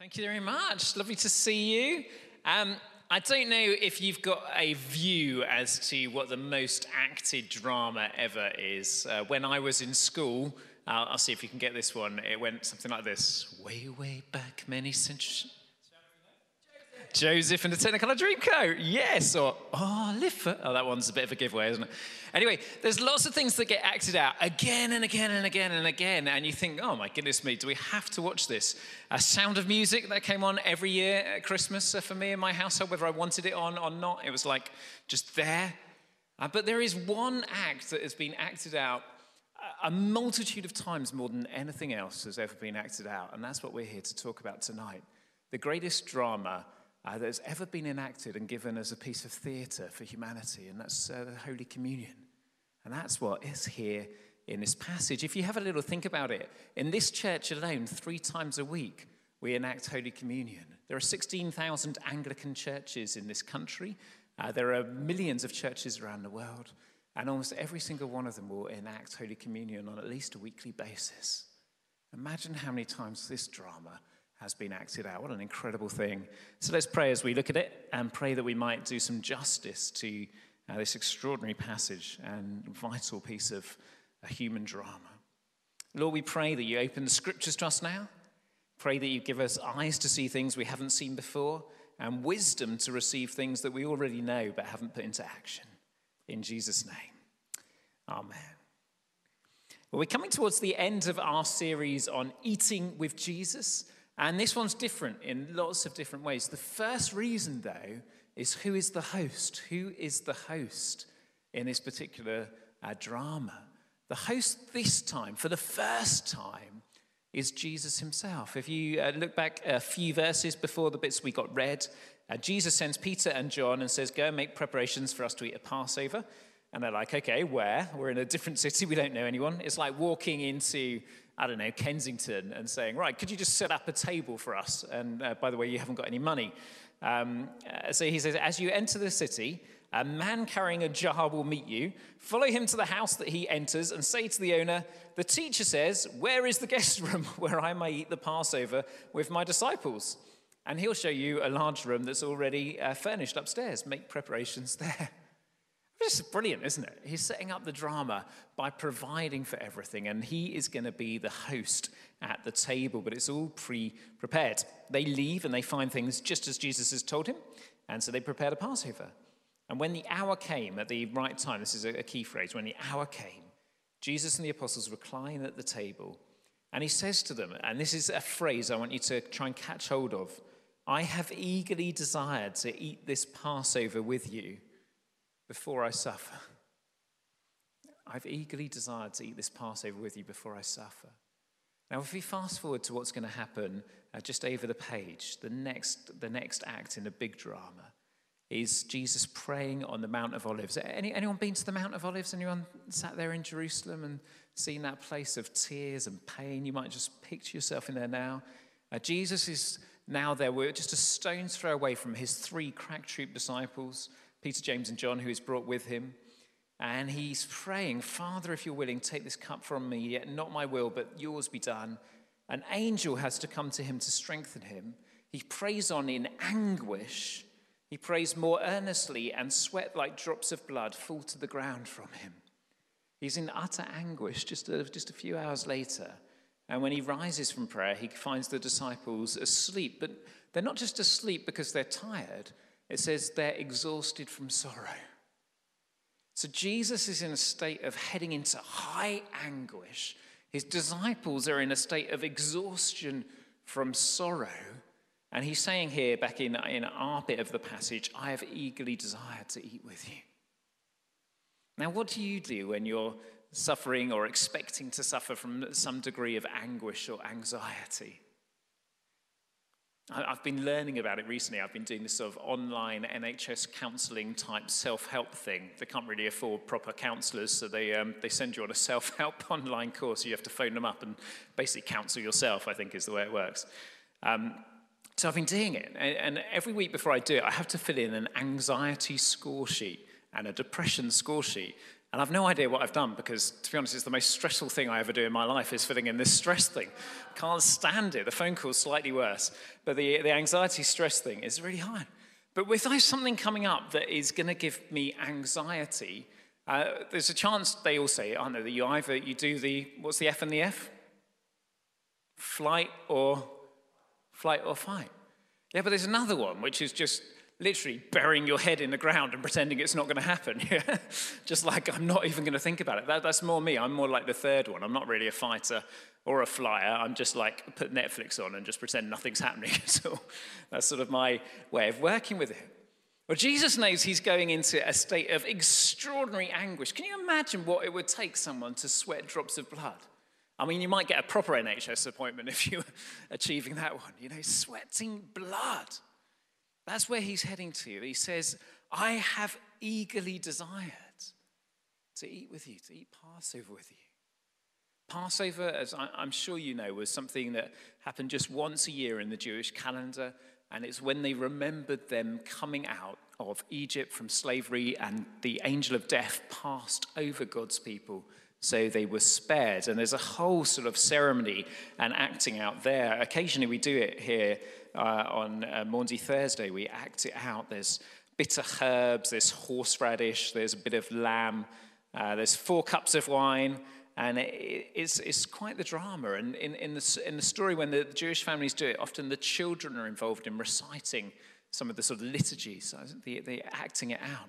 Thank you very much. Lovely to see you. Um, I don't know if you've got a view as to what the most acted drama ever is. Uh, when I was in school, uh, I'll see if you can get this one. It went something like this Way, way back many centuries. Joseph and the Technicolor Dreamcoat. Yes. Or Oliver. Oh, that one's a bit of a giveaway, isn't it? Anyway, there's lots of things that get acted out again and again and again and again. And you think, oh my goodness me, do we have to watch this? A Sound of Music that came on every year at Christmas uh, for me in my household, whether I wanted it on or not. It was like just there. Uh, but there is one act that has been acted out a multitude of times more than anything else has ever been acted out. And that's what we're here to talk about tonight. The greatest drama uh, that has ever been enacted and given as a piece of theatre for humanity, and that's uh, the Holy Communion. And that's what is here in this passage. If you have a little think about it, in this church alone, three times a week, we enact Holy Communion. There are 16,000 Anglican churches in this country. Uh, there are millions of churches around the world. And almost every single one of them will enact Holy Communion on at least a weekly basis. Imagine how many times this drama has been acted out. What an incredible thing. So let's pray as we look at it and pray that we might do some justice to uh, this extraordinary passage and vital piece of a human drama. Lord, we pray that you open the scriptures to us now. Pray that you give us eyes to see things we haven't seen before and wisdom to receive things that we already know but haven't put into action. In Jesus' name, amen. Well, we're coming towards the end of our series on eating with Jesus. And this one's different in lots of different ways. The first reason, though, is who is the host? Who is the host in this particular uh, drama? The host this time, for the first time, is Jesus himself. If you uh, look back a few verses before the bits we got read, uh, Jesus sends Peter and John and says, Go and make preparations for us to eat a Passover. And they're like, Okay, where? We're in a different city, we don't know anyone. It's like walking into I don't know, Kensington and saying, right, could you just set up a table for us? And uh, by the way, you haven't got any money. Um, uh, so he says, as you enter the city, a man carrying a jar will meet you. Follow him to the house that he enters and say to the owner, The teacher says, Where is the guest room where I may eat the Passover with my disciples? And he'll show you a large room that's already uh, furnished upstairs. Make preparations there. This is brilliant, isn't it? He's setting up the drama by providing for everything, and he is going to be the host at the table, but it's all pre prepared. They leave and they find things just as Jesus has told him, and so they prepare the Passover. And when the hour came at the right time, this is a key phrase, when the hour came, Jesus and the apostles recline at the table, and he says to them, and this is a phrase I want you to try and catch hold of I have eagerly desired to eat this Passover with you before I suffer. I've eagerly desired to eat this Passover with you before I suffer. Now, if we fast forward to what's going to happen uh, just over the page, the next, the next act in the big drama is Jesus praying on the Mount of Olives. Any, anyone been to the Mount of Olives? Anyone sat there in Jerusalem and seen that place of tears and pain? You might just picture yourself in there now. Uh, Jesus is now there. We're just a stone's throw away from his three crack troop disciples. Peter, James, and John, who is brought with him. And he's praying, Father, if you're willing, take this cup from me, yet not my will, but yours be done. An angel has to come to him to strengthen him. He prays on in anguish. He prays more earnestly, and sweat like drops of blood fall to the ground from him. He's in utter anguish just a, just a few hours later. And when he rises from prayer, he finds the disciples asleep. But they're not just asleep because they're tired, it says they're exhausted from sorrow. So Jesus is in a state of heading into high anguish. His disciples are in a state of exhaustion from sorrow. And he's saying here, back in, in our bit of the passage, I have eagerly desired to eat with you. Now, what do you do when you're suffering or expecting to suffer from some degree of anguish or anxiety? I've been learning about it recently. I've been doing this sort of online NHS counselling type self help thing. They can't really afford proper counsellors, so they, um, they send you on a self help online course. You have to phone them up and basically counsel yourself, I think is the way it works. Um, so I've been doing it. And every week before I do it, I have to fill in an anxiety score sheet and a depression score sheet. And I've no idea what I've done because, to be honest, it's the most stressful thing I ever do in my life is filling in this stress thing. Can't stand it. The phone call's slightly worse, but the, the anxiety stress thing is really high. But if something coming up that is going to give me anxiety, uh, there's a chance they all say, I know that you either you do the what's the F and the F? Flight or flight or fight. Yeah, but there's another one which is just literally burying your head in the ground and pretending it's not going to happen. Just like I'm not even going to think about it. That, that's more me. I'm more like the third one. I'm not really a fighter or a flyer. I'm just like put Netflix on and just pretend nothing's happening at all. That's sort of my way of working with it. Well, Jesus knows he's going into a state of extraordinary anguish. Can you imagine what it would take someone to sweat drops of blood? I mean, you might get a proper NHS appointment if you were achieving that one, you know, sweating blood. That's where he's heading to. He says, I have eagerly desired to eat with you, to eat Passover with you. Passover, as I'm sure you know, was something that happened just once a year in the Jewish calendar, and it's when they remembered them coming out of Egypt from slavery, and the angel of death passed over God's people, so they were spared. And there's a whole sort of ceremony and acting out there. Occasionally, we do it here uh, on uh, Maundy Thursday. We act it out. There's bitter herbs, there's horseradish, there's a bit of lamb, uh, there's four cups of wine, and it, it's, it's quite the drama. And in, in, the, in the story, when the Jewish families do it, often the children are involved in reciting some of the sort of liturgies, the, the acting it out.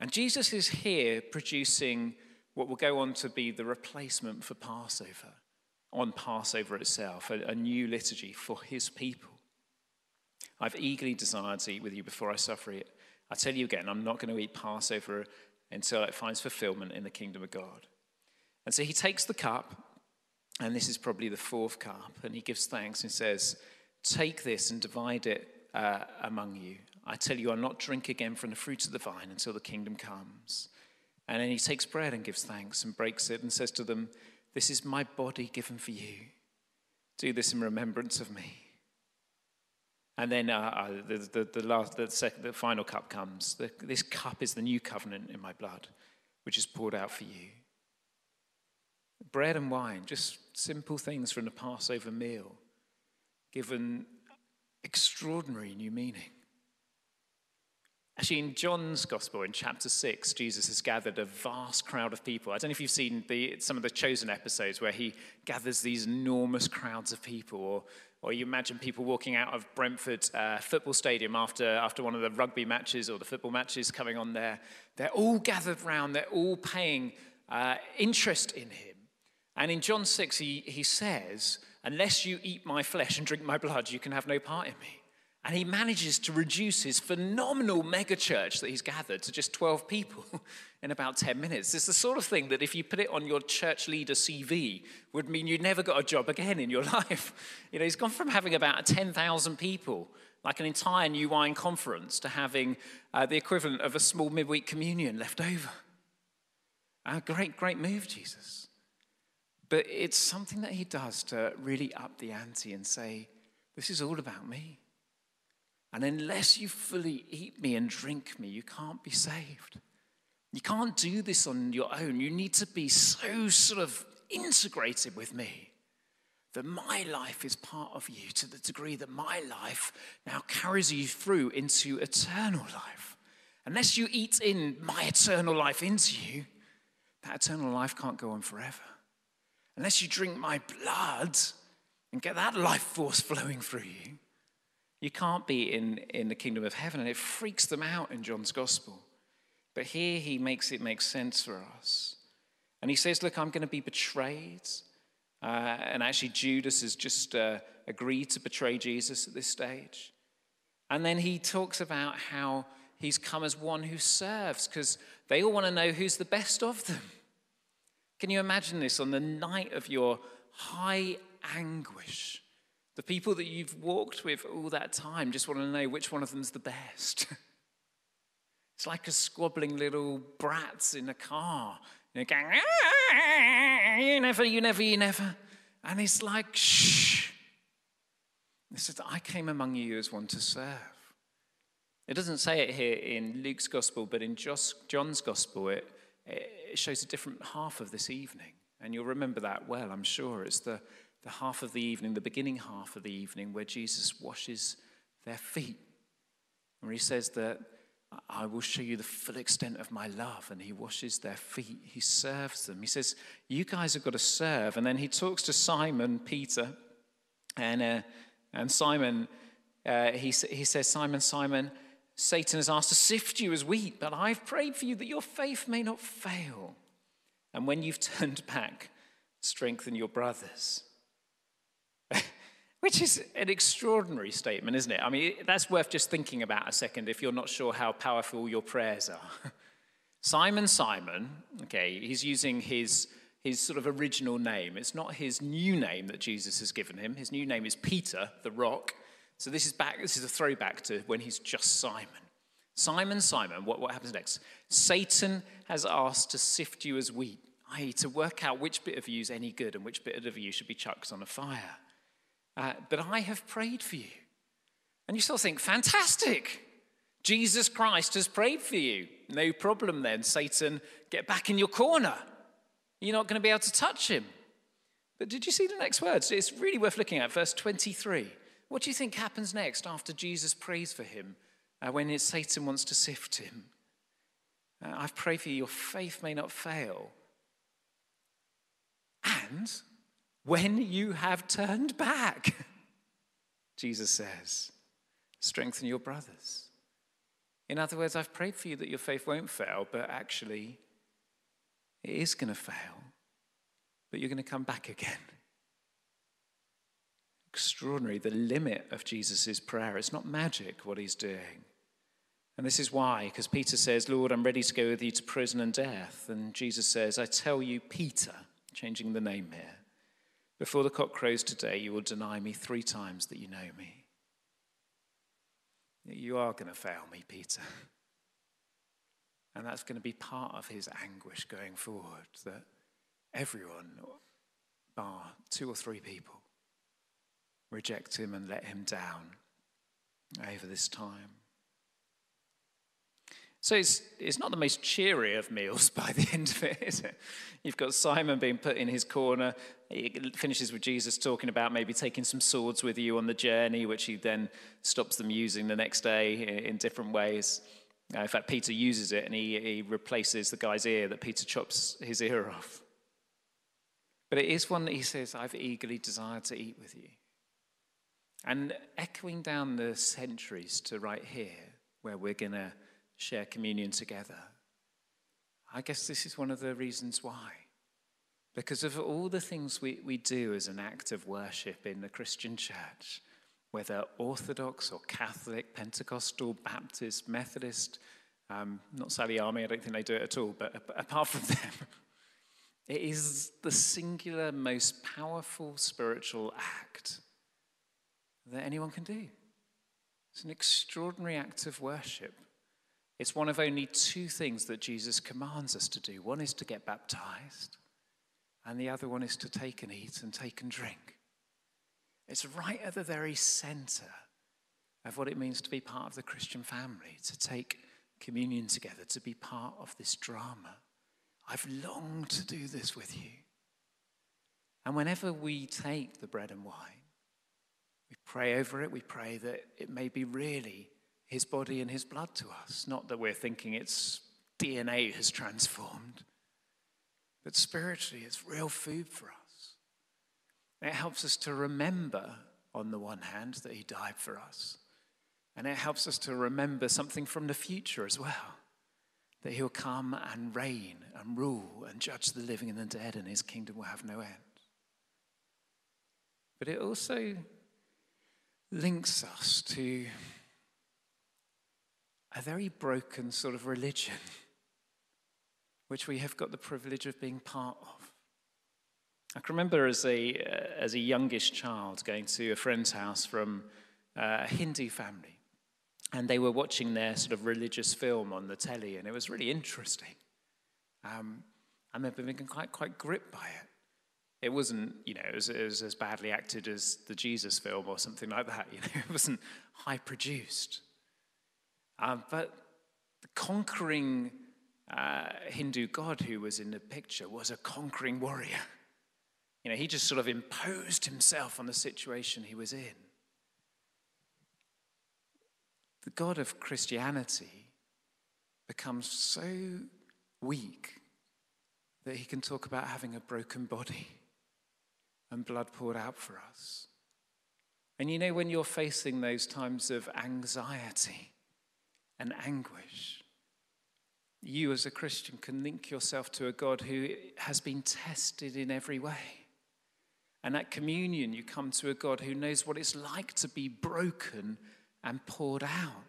And Jesus is here producing what will go on to be the replacement for Passover, on Passover itself, a, a new liturgy for his people. I've eagerly desired to eat with you before I suffer it. I tell you again, I'm not going to eat Passover until it finds fulfillment in the kingdom of God. And so he takes the cup, and this is probably the fourth cup, and he gives thanks and says, Take this and divide it uh, among you. I tell you, I'll not drink again from the fruit of the vine until the kingdom comes. And then he takes bread and gives thanks and breaks it and says to them, This is my body given for you. Do this in remembrance of me. And then uh, uh, the, the, the, last, the, second, the final cup comes. The, this cup is the new covenant in my blood, which is poured out for you. Bread and wine, just simple things from the Passover meal, given extraordinary new meaning. Actually, in John's Gospel, in chapter 6, Jesus has gathered a vast crowd of people. I don't know if you've seen the, some of the chosen episodes where he gathers these enormous crowds of people, or or you imagine people walking out of Brentford uh, football stadium after, after one of the rugby matches or the football matches coming on there. They're all gathered round, they're all paying uh, interest in him. And in John 6, he, he says, Unless you eat my flesh and drink my blood, you can have no part in me. And he manages to reduce his phenomenal megachurch that he's gathered to just 12 people in about 10 minutes. It's the sort of thing that if you put it on your church leader CV, would mean you never got a job again in your life. You know, he's gone from having about 10,000 people, like an entire new wine conference, to having uh, the equivalent of a small midweek communion left over. A great, great move, Jesus. But it's something that he does to really up the ante and say, this is all about me. And unless you fully eat me and drink me, you can't be saved. You can't do this on your own. You need to be so sort of integrated with me that my life is part of you to the degree that my life now carries you through into eternal life. Unless you eat in my eternal life into you, that eternal life can't go on forever. Unless you drink my blood and get that life force flowing through you, you can't be in, in the kingdom of heaven. And it freaks them out in John's gospel. But here he makes it make sense for us. And he says, Look, I'm going to be betrayed. Uh, and actually, Judas has just uh, agreed to betray Jesus at this stage. And then he talks about how he's come as one who serves because they all want to know who's the best of them. Can you imagine this on the night of your high anguish? The people that you've walked with all that time just want to know which one of them's the best. It's like a squabbling little brats in a car. They're going, ah, you never, you never, you never. And it's like, shh. He said, I came among you as one to serve. It doesn't say it here in Luke's gospel, but in John's gospel, it, it shows a different half of this evening. And you'll remember that well, I'm sure. It's the, the half of the evening, the beginning half of the evening, where Jesus washes their feet. Where he says that I will show you the full extent of my love. And he washes their feet, he serves them. He says, You guys have got to serve. And then he talks to Simon, Peter, and, uh, and Simon, uh, he, he says, Simon, Simon, Satan has asked to sift you as wheat, but I've prayed for you that your faith may not fail. And when you've turned back, strengthen your brothers. Which is an extraordinary statement, isn't it? I mean, that's worth just thinking about a second if you're not sure how powerful your prayers are. Simon, Simon, okay, he's using his, his sort of original name. It's not his new name that Jesus has given him. His new name is Peter, the rock. So this is back, this is a throwback to when he's just Simon. Simon, Simon, what, what happens next? Satan has asked to sift you as wheat, i.e., to work out which bit of you is any good and which bit of you should be chucked on a fire. Uh, but I have prayed for you. And you still think, fantastic. Jesus Christ has prayed for you. No problem then, Satan, get back in your corner. You're not going to be able to touch him. But did you see the next words? It's really worth looking at, verse 23. What do you think happens next after Jesus prays for him uh, when Satan wants to sift him? Uh, I've prayed for you, your faith may not fail. And when you have turned back, Jesus says, strengthen your brothers. In other words, I've prayed for you that your faith won't fail, but actually, it is going to fail, but you're going to come back again. Extraordinary, the limit of Jesus' prayer. It's not magic what he's doing. And this is why, because Peter says, Lord, I'm ready to go with you to prison and death. And Jesus says, I tell you, Peter, changing the name here, before the cock crows today, you will deny me three times that you know me. You are going to fail me, Peter. And that's going to be part of his anguish going forward that everyone, bar two or three people, reject him and let him down over this time. So it's, it's not the most cheery of meals by the end of it, is it? You've got Simon being put in his corner. He finishes with Jesus talking about maybe taking some swords with you on the journey, which he then stops them using the next day in different ways. Uh, in fact, Peter uses it and he, he replaces the guy's ear that Peter chops his ear off. But it is one that he says, I've eagerly desired to eat with you. And echoing down the centuries to right here, where we're going to share communion together. I guess this is one of the reasons why. Because of all the things we, we do as an act of worship in the Christian church, whether Orthodox or Catholic, Pentecostal, Baptist, Methodist, um, not Sally Army, I don't think they do it at all, but apart from them, it is the singular, most powerful spiritual act that anyone can do. It's an extraordinary act of worship. It's one of only two things that Jesus commands us to do. One is to get baptized, and the other one is to take and eat and take and drink. It's right at the very center of what it means to be part of the Christian family, to take communion together, to be part of this drama. I've longed to do this with you. And whenever we take the bread and wine, we pray over it, we pray that it may be really his body and his blood to us. Not that we're thinking its DNA has transformed, but spiritually, it's real food for us. It helps us to remember, on the one hand, that he died for us. And it helps us to remember something from the future as well that he'll come and reign and rule and judge the living and the dead, and his kingdom will have no end. But it also links us to a very broken sort of religion, which we have got the privilege of being part of. I can remember as a, uh, as a youngish child going to a friend's house from uh, a Hindu family, and they were watching their sort of religious film on the telly, and it was really interesting. Um, I remember being quite, quite gripped by it. It wasn't, you know, it was, it was as badly acted as the Jesus film or something like that. You know, it wasn't high produced. Um, but the conquering uh, Hindu god who was in the picture was a conquering warrior. You know, he just sort of imposed himself on the situation he was in. The God of Christianity becomes so weak that he can talk about having a broken body and blood poured out for us. And you know, when you're facing those times of anxiety and anguish, you as a Christian can link yourself to a God who has been tested in every way. And at communion, you come to a God who knows what it's like to be broken and poured out.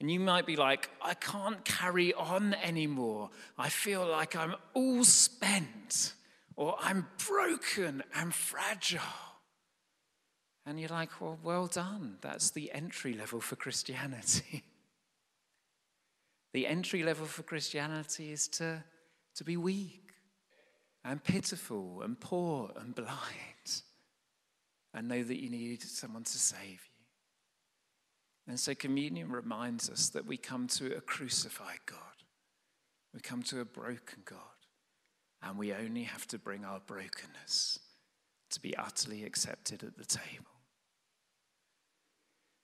And you might be like, I can't carry on anymore. I feel like I'm all spent, or I'm broken and fragile. And you're like, well, well done. That's the entry level for Christianity. the entry level for Christianity is to, to be weak and pitiful and poor and blind and know that you need someone to save you. And so communion reminds us that we come to a crucified God. We come to a broken God. And we only have to bring our brokenness to be utterly accepted at the table.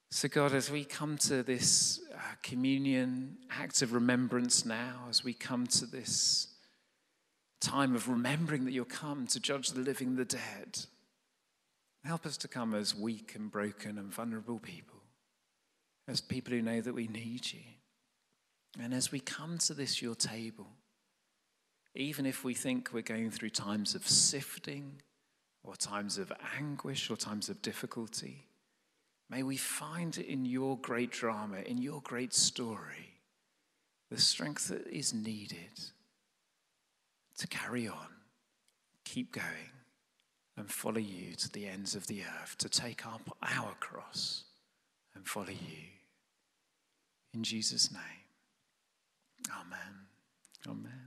So, God, as we come to this uh, communion act of remembrance now, as we come to this time of remembering that you're come to judge the living and the dead, help us to come as weak and broken and vulnerable people as people who know that we need you. And as we come to this, your table, even if we think we're going through times of sifting or times of anguish or times of difficulty, may we find in your great drama, in your great story, the strength that is needed to carry on, keep going, and follow you to the ends of the earth, to take up our cross and follow you. In Jesus' name, amen. Amen.